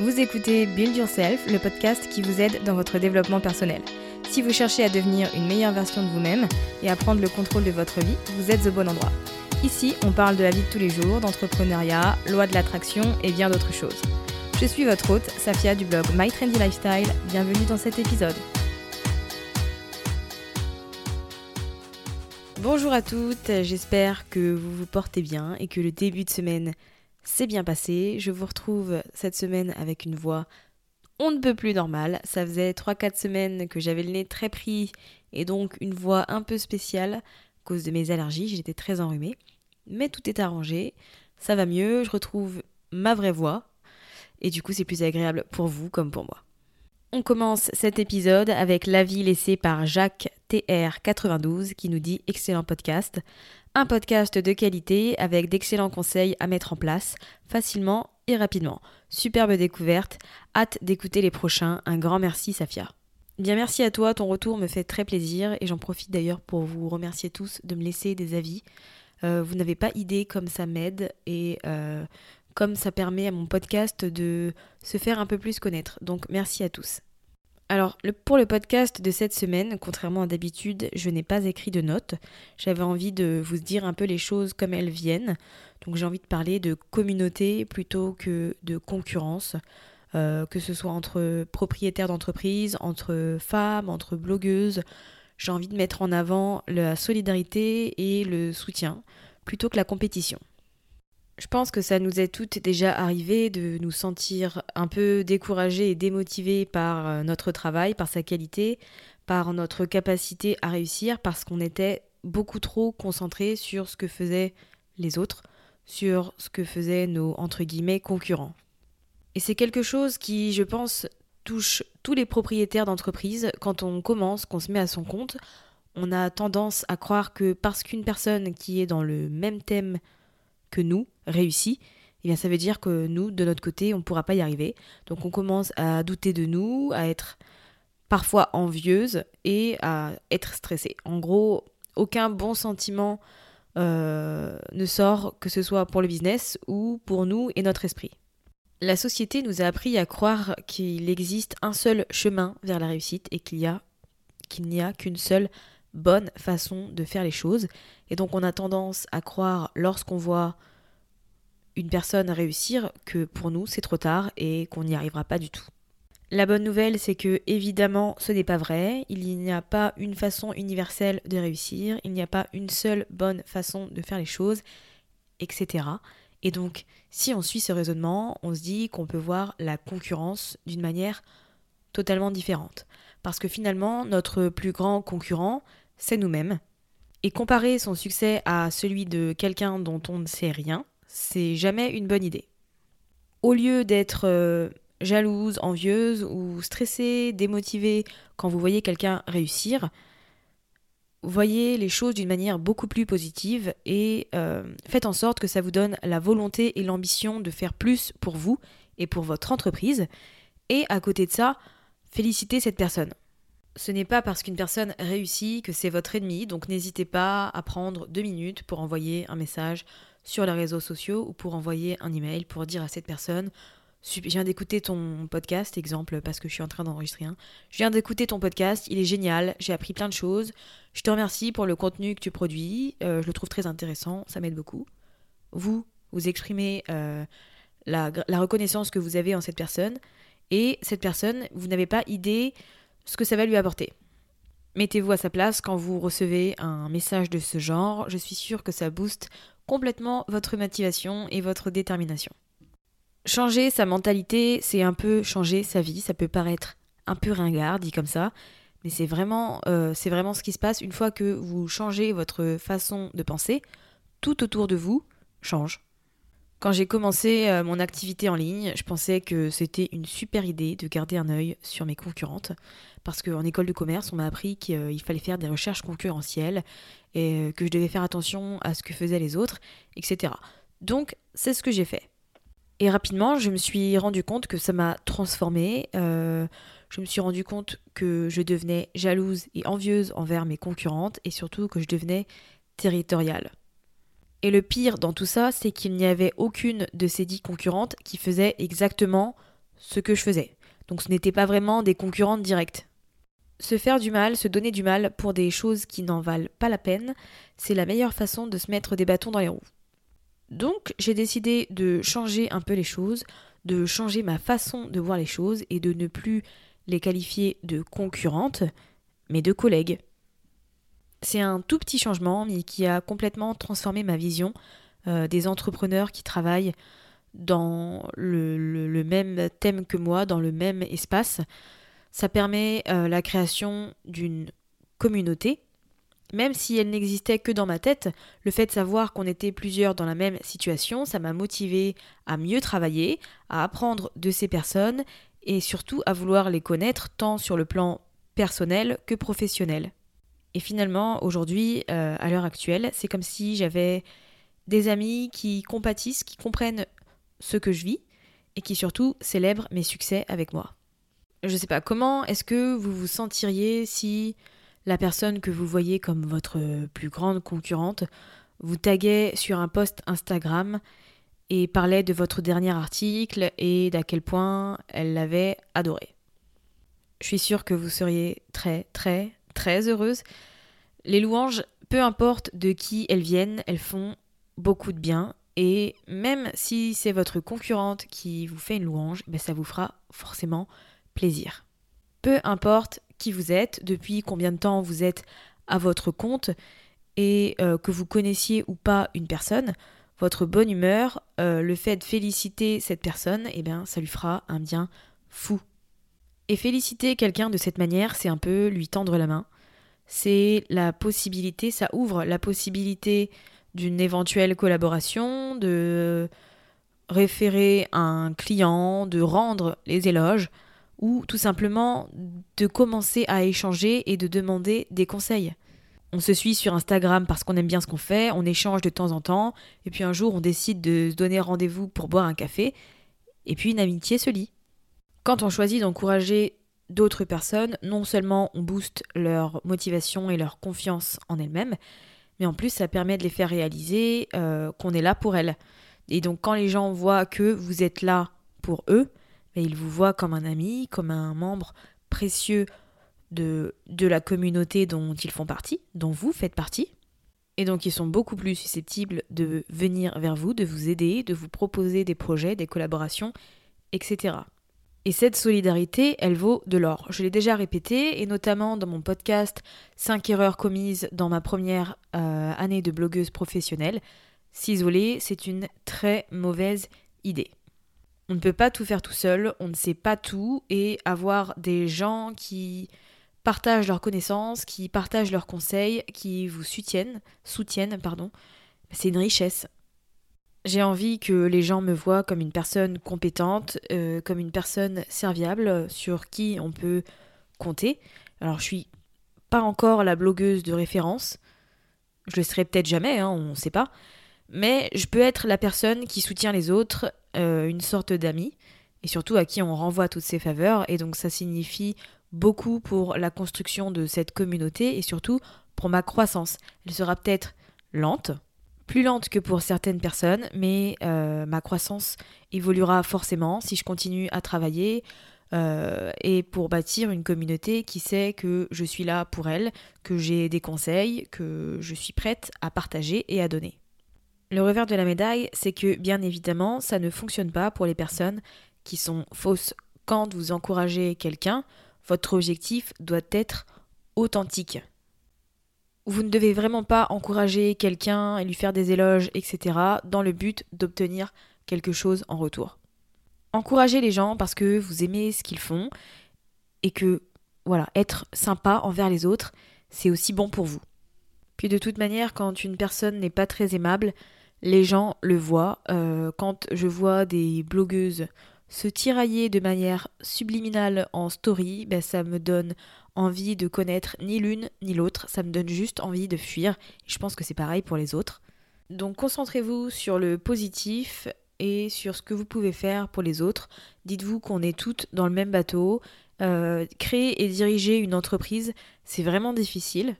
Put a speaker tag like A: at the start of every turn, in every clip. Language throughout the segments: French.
A: Vous écoutez Build Yourself, le podcast qui vous aide dans votre développement personnel. Si vous cherchez à devenir une meilleure version de vous-même et à prendre le contrôle de votre vie, vous êtes au bon endroit. Ici, on parle de la vie de tous les jours, d'entrepreneuriat, loi de l'attraction et bien d'autres choses. Je suis votre hôte, Safia du blog My Trendy Lifestyle. Bienvenue dans cet épisode. Bonjour à toutes, j'espère que vous vous portez bien et que le début de semaine s'est bien passé. Je vous retrouve cette semaine avec une voix on ne peut plus normale. Ça faisait 3-4 semaines que j'avais le nez très pris et donc une voix un peu spéciale à cause de mes allergies. J'étais très enrhumée. Mais tout est arrangé, ça va mieux, je retrouve ma vraie voix et du coup c'est plus agréable pour vous comme pour moi. On commence cet épisode avec l'avis laissé par Jacques TR92 qui nous dit excellent podcast. Un podcast de qualité avec d'excellents conseils à mettre en place facilement et rapidement. Superbe découverte, hâte d'écouter les prochains. Un grand merci Safia. Bien merci à toi, ton retour me fait très plaisir et j'en profite d'ailleurs pour vous remercier tous de me laisser des avis. Euh, vous n'avez pas idée comme ça m'aide et euh, comme ça permet à mon podcast de se faire un peu plus connaître. Donc merci à tous. Alors, pour le podcast de cette semaine, contrairement à d'habitude, je n'ai pas écrit de notes. J'avais envie de vous dire un peu les choses comme elles viennent. Donc, j'ai envie de parler de communauté plutôt que de concurrence, euh, que ce soit entre propriétaires d'entreprise, entre femmes, entre blogueuses. J'ai envie de mettre en avant la solidarité et le soutien plutôt que la compétition. Je pense que ça nous est toutes déjà arrivé de nous sentir un peu découragés et démotivés par euh, notre travail, par sa qualité, par notre capacité à réussir, parce qu'on était beaucoup trop concentrés sur ce que faisaient les autres, sur ce que faisaient nos entre guillemets concurrents. Et c'est quelque chose qui, je pense, touche tous les propriétaires d'entreprise quand on commence, qu'on se met à son compte. On a tendance à croire que parce qu'une personne qui est dans le même thème que nous réussit, eh bien ça veut dire que nous, de notre côté, on ne pourra pas y arriver. Donc on commence à douter de nous, à être parfois envieuse et à être stressée. En gros, aucun bon sentiment euh, ne sort, que ce soit pour le business ou pour nous et notre esprit. La société nous a appris à croire qu'il existe un seul chemin vers la réussite et qu'il qu'il n'y a qu'une seule bonne façon de faire les choses. Et donc on a tendance à croire lorsqu'on voit une personne réussir que pour nous c'est trop tard et qu'on n'y arrivera pas du tout. La bonne nouvelle c'est que évidemment ce n'est pas vrai, il n'y a pas une façon universelle de réussir, il n'y a pas une seule bonne façon de faire les choses, etc. Et donc si on suit ce raisonnement, on se dit qu'on peut voir la concurrence d'une manière totalement différente. Parce que finalement, notre plus grand concurrent, c'est nous-mêmes. Et comparer son succès à celui de quelqu'un dont on ne sait rien, c'est jamais une bonne idée. Au lieu d'être euh, jalouse, envieuse ou stressée, démotivée quand vous voyez quelqu'un réussir, voyez les choses d'une manière beaucoup plus positive et euh, faites en sorte que ça vous donne la volonté et l'ambition de faire plus pour vous et pour votre entreprise. Et à côté de ça, félicitez cette personne. Ce n'est pas parce qu'une personne réussit que c'est votre ennemi, donc n'hésitez pas à prendre deux minutes pour envoyer un message sur les réseaux sociaux ou pour envoyer un email pour dire à cette personne je viens d'écouter ton podcast, exemple, parce que je suis en train d'enregistrer un. Je viens d'écouter ton podcast, il est génial, j'ai appris plein de choses. Je te remercie pour le contenu que tu produis, euh, je le trouve très intéressant, ça m'aide beaucoup. Vous, vous exprimez euh, la, reconnaissance que vous avez en cette personne, et cette personne, vous n'avez pas idée ce que ça va lui apporter. Mettez-vous à sa place quand vous recevez un message de ce genre, je suis sûre que ça booste complètement votre motivation et votre détermination. Changer sa mentalité, c'est un peu changer sa vie. Ça peut paraître un peu ringard dit comme ça, mais c'est vraiment, euh, c'est vraiment ce qui se passe une fois que vous changez votre façon de penser. Tout autour de vous change. Quand j'ai commencé euh, mon activité en ligne, je pensais que c'était une super idée de garder un œil sur mes concurrentes, parce qu'en école de commerce, on m'a appris qu'il fallait faire des recherches concurrentielles et que je devais faire attention à ce que faisaient les autres, etc. Donc, c'est ce que j'ai fait. Et rapidement, je me suis rendu compte que ça m'a transformée. Euh, je me suis rendu compte que je devenais jalouse et envieuse envers mes concurrentes et surtout que je devenais territoriale. Et le pire dans tout ça, c'est qu'il n'y avait aucune de ces dix concurrentes qui faisait exactement ce que je faisais. Donc ce n'était pas vraiment des concurrentes directes. Se faire du mal, se donner du mal pour des choses qui n'en valent pas la peine, c'est la meilleure façon de se mettre des bâtons dans les roues. Donc j'ai décidé de changer un peu les choses, de changer ma façon de voir les choses et de ne plus les qualifier de concurrentes, mais de collègues. C'est un tout petit changement, mais qui a complètement transformé ma vision euh, des entrepreneurs qui travaillent dans le, même thème que moi, dans le même espace. Ça permet euh, la création d'une communauté même si elle n'existait que dans ma tête, le fait de savoir qu'on était plusieurs dans la même situation, ça m'a motivé à mieux travailler, à apprendre de ces personnes et surtout à vouloir les connaître tant sur le plan personnel que professionnel. Et finalement, aujourd'hui, euh, à l'heure actuelle, c'est comme si j'avais des amis qui compatissent, qui comprennent ce que je vis et qui surtout célèbrent mes succès avec moi. Je sais pas, comment est-ce que vous vous sentiriez si la personne que vous voyez comme votre plus grande concurrente vous taguait sur un post Instagram et parlait de votre dernier article et d'à quel point elle l'avait adoré? Je suis sûre que vous seriez très très très heureuse. Les louanges, peu importe de qui elles viennent, elles font beaucoup de bien et même si c'est votre concurrente qui vous fait une louange, ben ça vous fera forcément plaisir. Peu importe qui vous êtes, depuis combien de temps vous êtes à votre compte et euh, que vous connaissiez ou pas une personne, votre bonne humeur, euh, le fait de féliciter cette personne, eh bien, ça lui fera un bien fou. Et féliciter quelqu'un de cette manière, c'est un peu lui tendre la main. C'est la possibilité, ça ouvre la possibilité d'une éventuelle collaboration, de référer un client, de rendre les éloges ou tout simplement de commencer à échanger et de demander des conseils. On se suit sur Instagram parce qu'on aime bien ce qu'on fait, on échange de temps en temps, et puis un jour on décide de se donner rendez-vous pour boire un café, et puis une amitié se lie. Quand on choisit d'encourager d'autres personnes, non seulement on booste leur motivation et leur confiance en elles-mêmes, mais en plus ça permet de les faire réaliser euh, qu'on est là pour elles. Et donc quand les gens voient que vous êtes là pour eux, mais ils vous voient comme un ami, comme un membre précieux de, de la communauté dont ils font partie, dont vous faites partie. Et donc ils sont beaucoup plus susceptibles de venir vers vous, de vous aider, de vous proposer des projets, des collaborations, etc. Et cette solidarité, elle vaut de l'or. Je l'ai déjà répété, et notamment dans mon podcast 5 erreurs commises dans ma première euh, année de blogueuse professionnelle. S'isoler, c'est une très mauvaise idée. On ne peut pas tout faire tout seul, on ne sait pas tout, et avoir des gens qui partagent leurs connaissances, qui partagent leurs conseils, qui vous soutiennent, soutiennent, pardon, c'est une richesse. J'ai envie que les gens me voient comme une personne compétente, euh, comme une personne serviable sur qui on peut compter. Alors je suis pas encore la blogueuse de référence. Je le serai peut-être jamais, hein, on ne sait pas. Mais je peux être la personne qui soutient les autres, euh, une sorte d'ami, et surtout à qui on renvoie toutes ces faveurs. Et donc ça signifie beaucoup pour la construction de cette communauté et surtout pour ma croissance. Elle sera peut-être lente, plus lente que pour certaines personnes, mais euh, ma croissance évoluera forcément si je continue à travailler euh, et pour bâtir une communauté qui sait que je suis là pour elle, que j'ai des conseils, que je suis prête à partager et à donner. Le revers de la médaille, c'est que bien évidemment, ça ne fonctionne pas pour les personnes qui sont fausses. Quand vous encouragez quelqu'un, votre objectif doit être authentique. Vous ne devez vraiment pas encourager quelqu'un et lui faire des éloges, etc., dans le but d'obtenir quelque chose en retour. Encouragez les gens parce que vous aimez ce qu'ils font et que, voilà, être sympa envers les autres, c'est aussi bon pour vous. Puis de toute manière, quand une personne n'est pas très aimable, les gens le voient. Euh, quand je vois des blogueuses se tirailler de manière subliminale en story, ben ça me donne envie de connaître ni l'une ni l'autre, ça me donne juste envie de fuir. Je pense que c'est pareil pour les autres. Donc concentrez-vous sur le positif et sur ce que vous pouvez faire pour les autres. Dites-vous qu'on est toutes dans le même bateau. Euh, créer et diriger une entreprise, c'est vraiment difficile.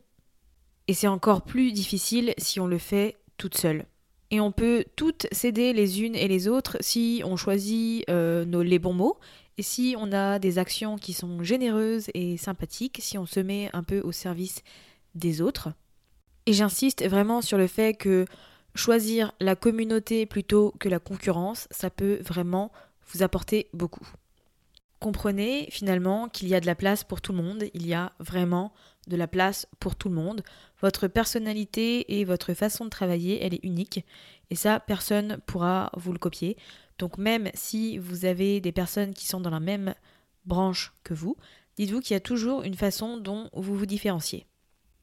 A: Et c'est encore plus difficile si on le fait toute seule. Et on peut toutes s'aider les unes et les autres si on choisit euh, les bons mots et si on a des actions qui sont généreuses et sympathiques, si on se met un peu au service des autres. Et j'insiste vraiment sur le fait que choisir la communauté plutôt que la concurrence, ça peut vraiment vous apporter beaucoup. Comprenez finalement qu'il y a de la place pour tout le monde, il y a vraiment de la place pour tout le monde. Votre personnalité et votre façon de travailler, elle est unique et ça, personne pourra vous le copier. Donc même si vous avez des personnes qui sont dans la même branche que vous, dites-vous qu'il y a toujours une façon dont vous vous différenciez.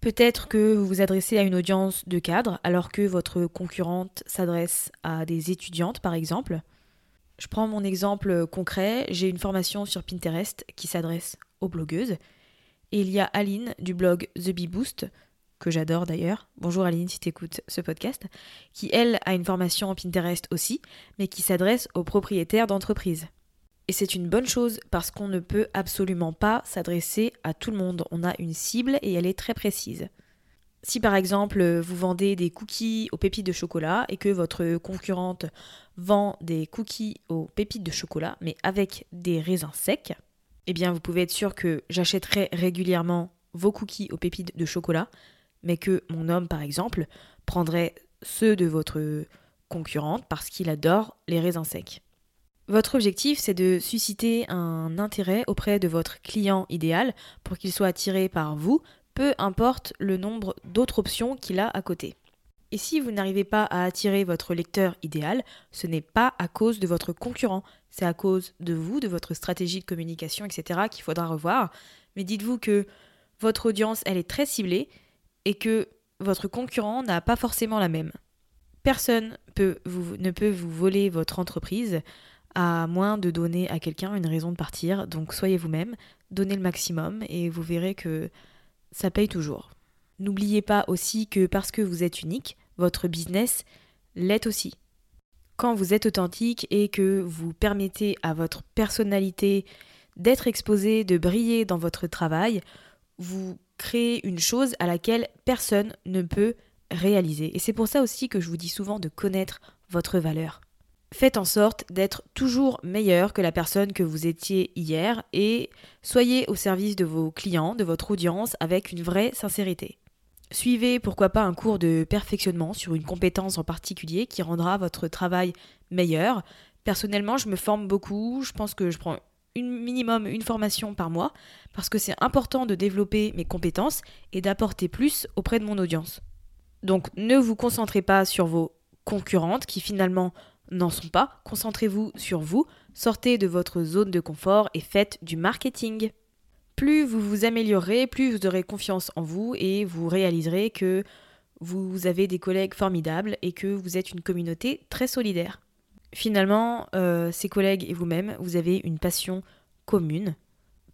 A: Peut-être que vous vous adressez à une audience de cadre alors que votre concurrente s'adresse à des étudiantes par exemple. Je prends mon exemple concret, j'ai une formation sur Pinterest qui s'adresse aux blogueuses et il y a Aline du blog The Bee Boost, que j'adore d'ailleurs. Bonjour Aline si tu écoutes ce podcast, qui elle a une formation en Pinterest aussi, mais qui s'adresse aux propriétaires d'entreprises. Et c'est une bonne chose parce qu'on ne peut absolument pas s'adresser à tout le monde. On a une cible et elle est très précise. Si par exemple vous vendez des cookies aux pépites de chocolat et que votre concurrente vend des cookies aux pépites de chocolat mais avec des raisins secs, eh bien vous pouvez être sûr que j'achèterai régulièrement vos cookies aux pépites de chocolat, mais que mon homme par exemple prendrait ceux de votre concurrente parce qu'il adore les raisins secs. Votre objectif, c'est de susciter un intérêt auprès de votre client idéal pour qu'il soit attiré par vous, peu importe le nombre d'autres options qu'il a à côté. Et si vous n'arrivez pas à attirer votre lecteur idéal, ce n'est pas à cause de votre concurrent, c'est à cause de vous, de votre stratégie de communication, etc. qu'il faudra revoir. Mais dites-vous que votre audience, elle est très ciblée et que votre concurrent n'a pas forcément la même. Personne ne peut vous voler votre entreprise à moins de donner à quelqu'un une raison de partir. Donc soyez vous-même, donnez le maximum et vous verrez que ça paye toujours. N'oubliez pas aussi que parce que vous êtes unique, votre business l'est aussi. Quand vous êtes authentique et que vous permettez à votre personnalité d'être exposée, de briller dans votre travail, vous créez une chose à laquelle personne ne peut réaliser. Et c'est pour ça aussi que je vous dis souvent de connaître votre valeur. Faites en sorte d'être toujours meilleur que la personne que vous étiez hier et soyez au service de vos clients, de votre audience avec une vraie sincérité. Suivez pourquoi pas un cours de perfectionnement sur une compétence en particulier qui rendra votre travail meilleur. Personnellement, je me forme beaucoup, je pense que je prends minimum une formation par mois parce que c'est important de développer mes compétences et d'apporter plus auprès de mon audience. Donc ne vous concentrez pas sur vos concurrentes qui finalement n'en sont pas, concentrez-vous sur vous, sortez de votre zone de confort et faites du marketing. Plus vous vous améliorerez, plus vous aurez confiance en vous et vous réaliserez que vous avez des collègues formidables et que vous êtes une communauté très solidaire. Finalement, euh, ces collègues et vous-même, vous avez une passion commune.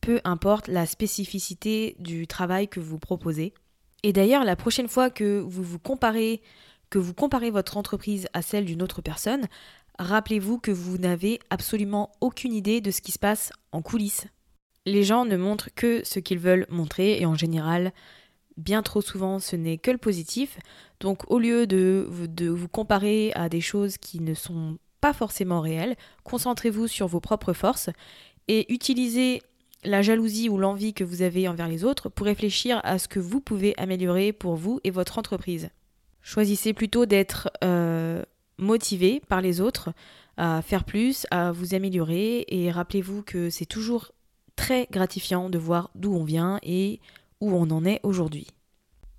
A: peu importe la spécificité du travail que vous proposez. Et d'ailleurs, la prochaine fois que vous vous comparez, que vous comparez votre entreprise à celle d'une autre personne, rappelez-vous que vous n'avez absolument aucune idée de ce qui se passe en coulisses. Les gens ne montrent que ce qu'ils veulent montrer et en général, bien trop souvent, ce n'est que le positif. Donc au lieu de, vous comparer à des choses qui ne sont pas forcément réelles, concentrez-vous sur vos propres forces et utilisez la jalousie ou l'envie que vous avez envers les autres pour réfléchir à ce que vous pouvez améliorer pour vous et votre entreprise. Choisissez plutôt d'être euh, motivé par les autres à faire plus, à vous améliorer et rappelez-vous que c'est toujours très gratifiant de voir d'où on vient et où on en est aujourd'hui.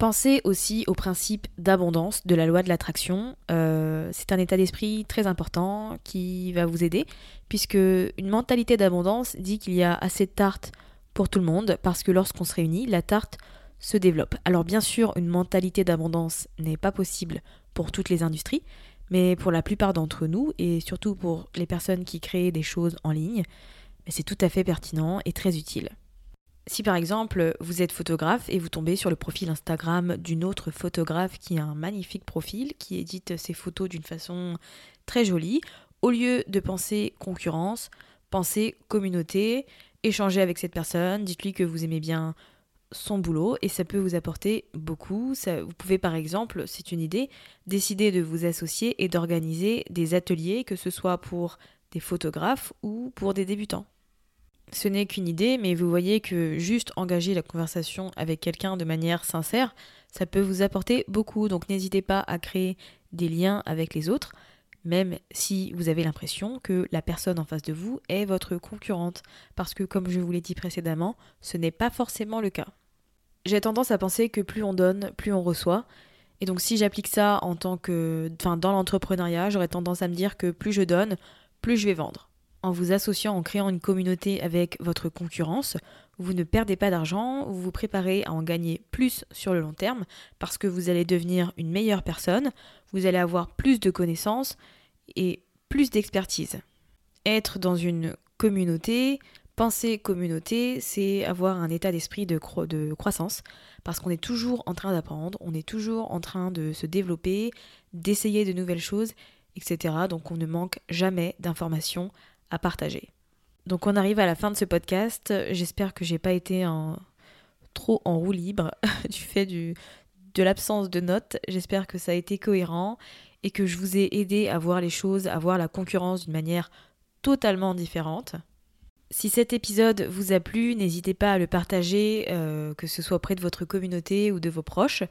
A: Pensez aussi au principe d'abondance de la loi de l'attraction. Euh, c'est un état d'esprit très important qui va vous aider, puisque une mentalité d'abondance dit qu'il y a assez de tarte pour tout le monde, parce que lorsqu'on se réunit, la tarte se développe. Alors bien sûr, une mentalité d'abondance n'est pas possible pour toutes les industries, mais pour la plupart d'entre nous, et surtout pour les personnes qui créent des choses en ligne, c'est tout à fait pertinent et très utile. Si par exemple vous êtes photographe et vous tombez sur le profil Instagram d'une autre photographe qui a un magnifique profil, qui édite ses photos d'une façon très jolie, au lieu de penser concurrence, pensez communauté, échangez avec cette personne, dites-lui que vous aimez bien son boulot et ça peut vous apporter beaucoup. vous pouvez par exemple, c'est une idée, décider de vous associer et d'organiser des ateliers, que ce soit pour des photographes ou pour des débutants. Ce n'est qu'une idée, mais vous voyez que juste engager la conversation avec quelqu'un de manière sincère, ça peut vous apporter beaucoup. Donc n'hésitez pas à créer des liens avec les autres, même si vous avez l'impression que la personne en face de vous est votre concurrente. Parce que comme je vous l'ai dit précédemment, ce n'est pas forcément le cas. J'ai tendance à penser que plus on donne, plus on reçoit. Et donc si j'applique ça en tant que. Enfin, dans l'entrepreneuriat, j'aurais tendance à me dire que plus je donne, plus je vais vendre en vous associant, en créant une communauté avec votre concurrence, vous ne perdez pas d'argent, vous vous préparez à en gagner plus sur le long terme parce que vous allez devenir une meilleure personne, vous allez avoir plus de connaissances et plus d'expertise. Être dans une communauté, penser communauté, c'est avoir un état d'esprit de, de croissance parce qu'on est toujours en train d'apprendre, on est toujours en train de se développer, d'essayer de nouvelles choses, etc. Donc on ne manque jamais d'informations à partager. Donc on arrive à la fin de ce podcast. J'espère que j'ai pas été trop en roue libre du fait de l'absence de notes. J'espère que ça a été cohérent et que je vous ai aidé à voir les choses, à voir la concurrence d'une manière totalement différente. Si cet épisode vous a plu, n'hésitez pas à le partager, euh, que ce soit auprès de votre communauté ou de vos proches.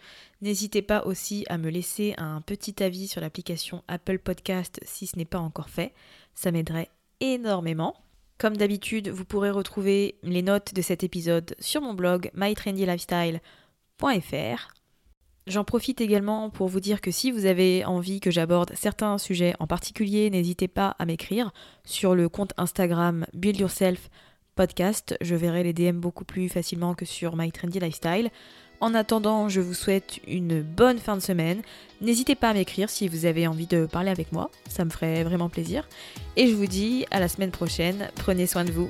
A: N'hésitez pas aussi à me laisser un petit avis sur l'application Apple Podcast si ce n'est pas encore fait. Ça m'aiderait énormément. Comme d'habitude, vous pourrez retrouver les notes de cet épisode sur mon blog mytrendylifestyle.fr. J'en profite également pour vous dire que si vous avez envie que j'aborde certains sujets en particulier, n'hésitez pas à m'écrire sur le compte Instagram Build Yourself Podcast. Je verrai les DM beaucoup plus facilement que sur My Lifestyle. En attendant, je vous souhaite une bonne fin de semaine. N'hésitez pas à m'écrire si vous avez envie de parler avec moi, ça me ferait vraiment plaisir. Et je vous dis à la semaine prochaine, prenez soin de vous.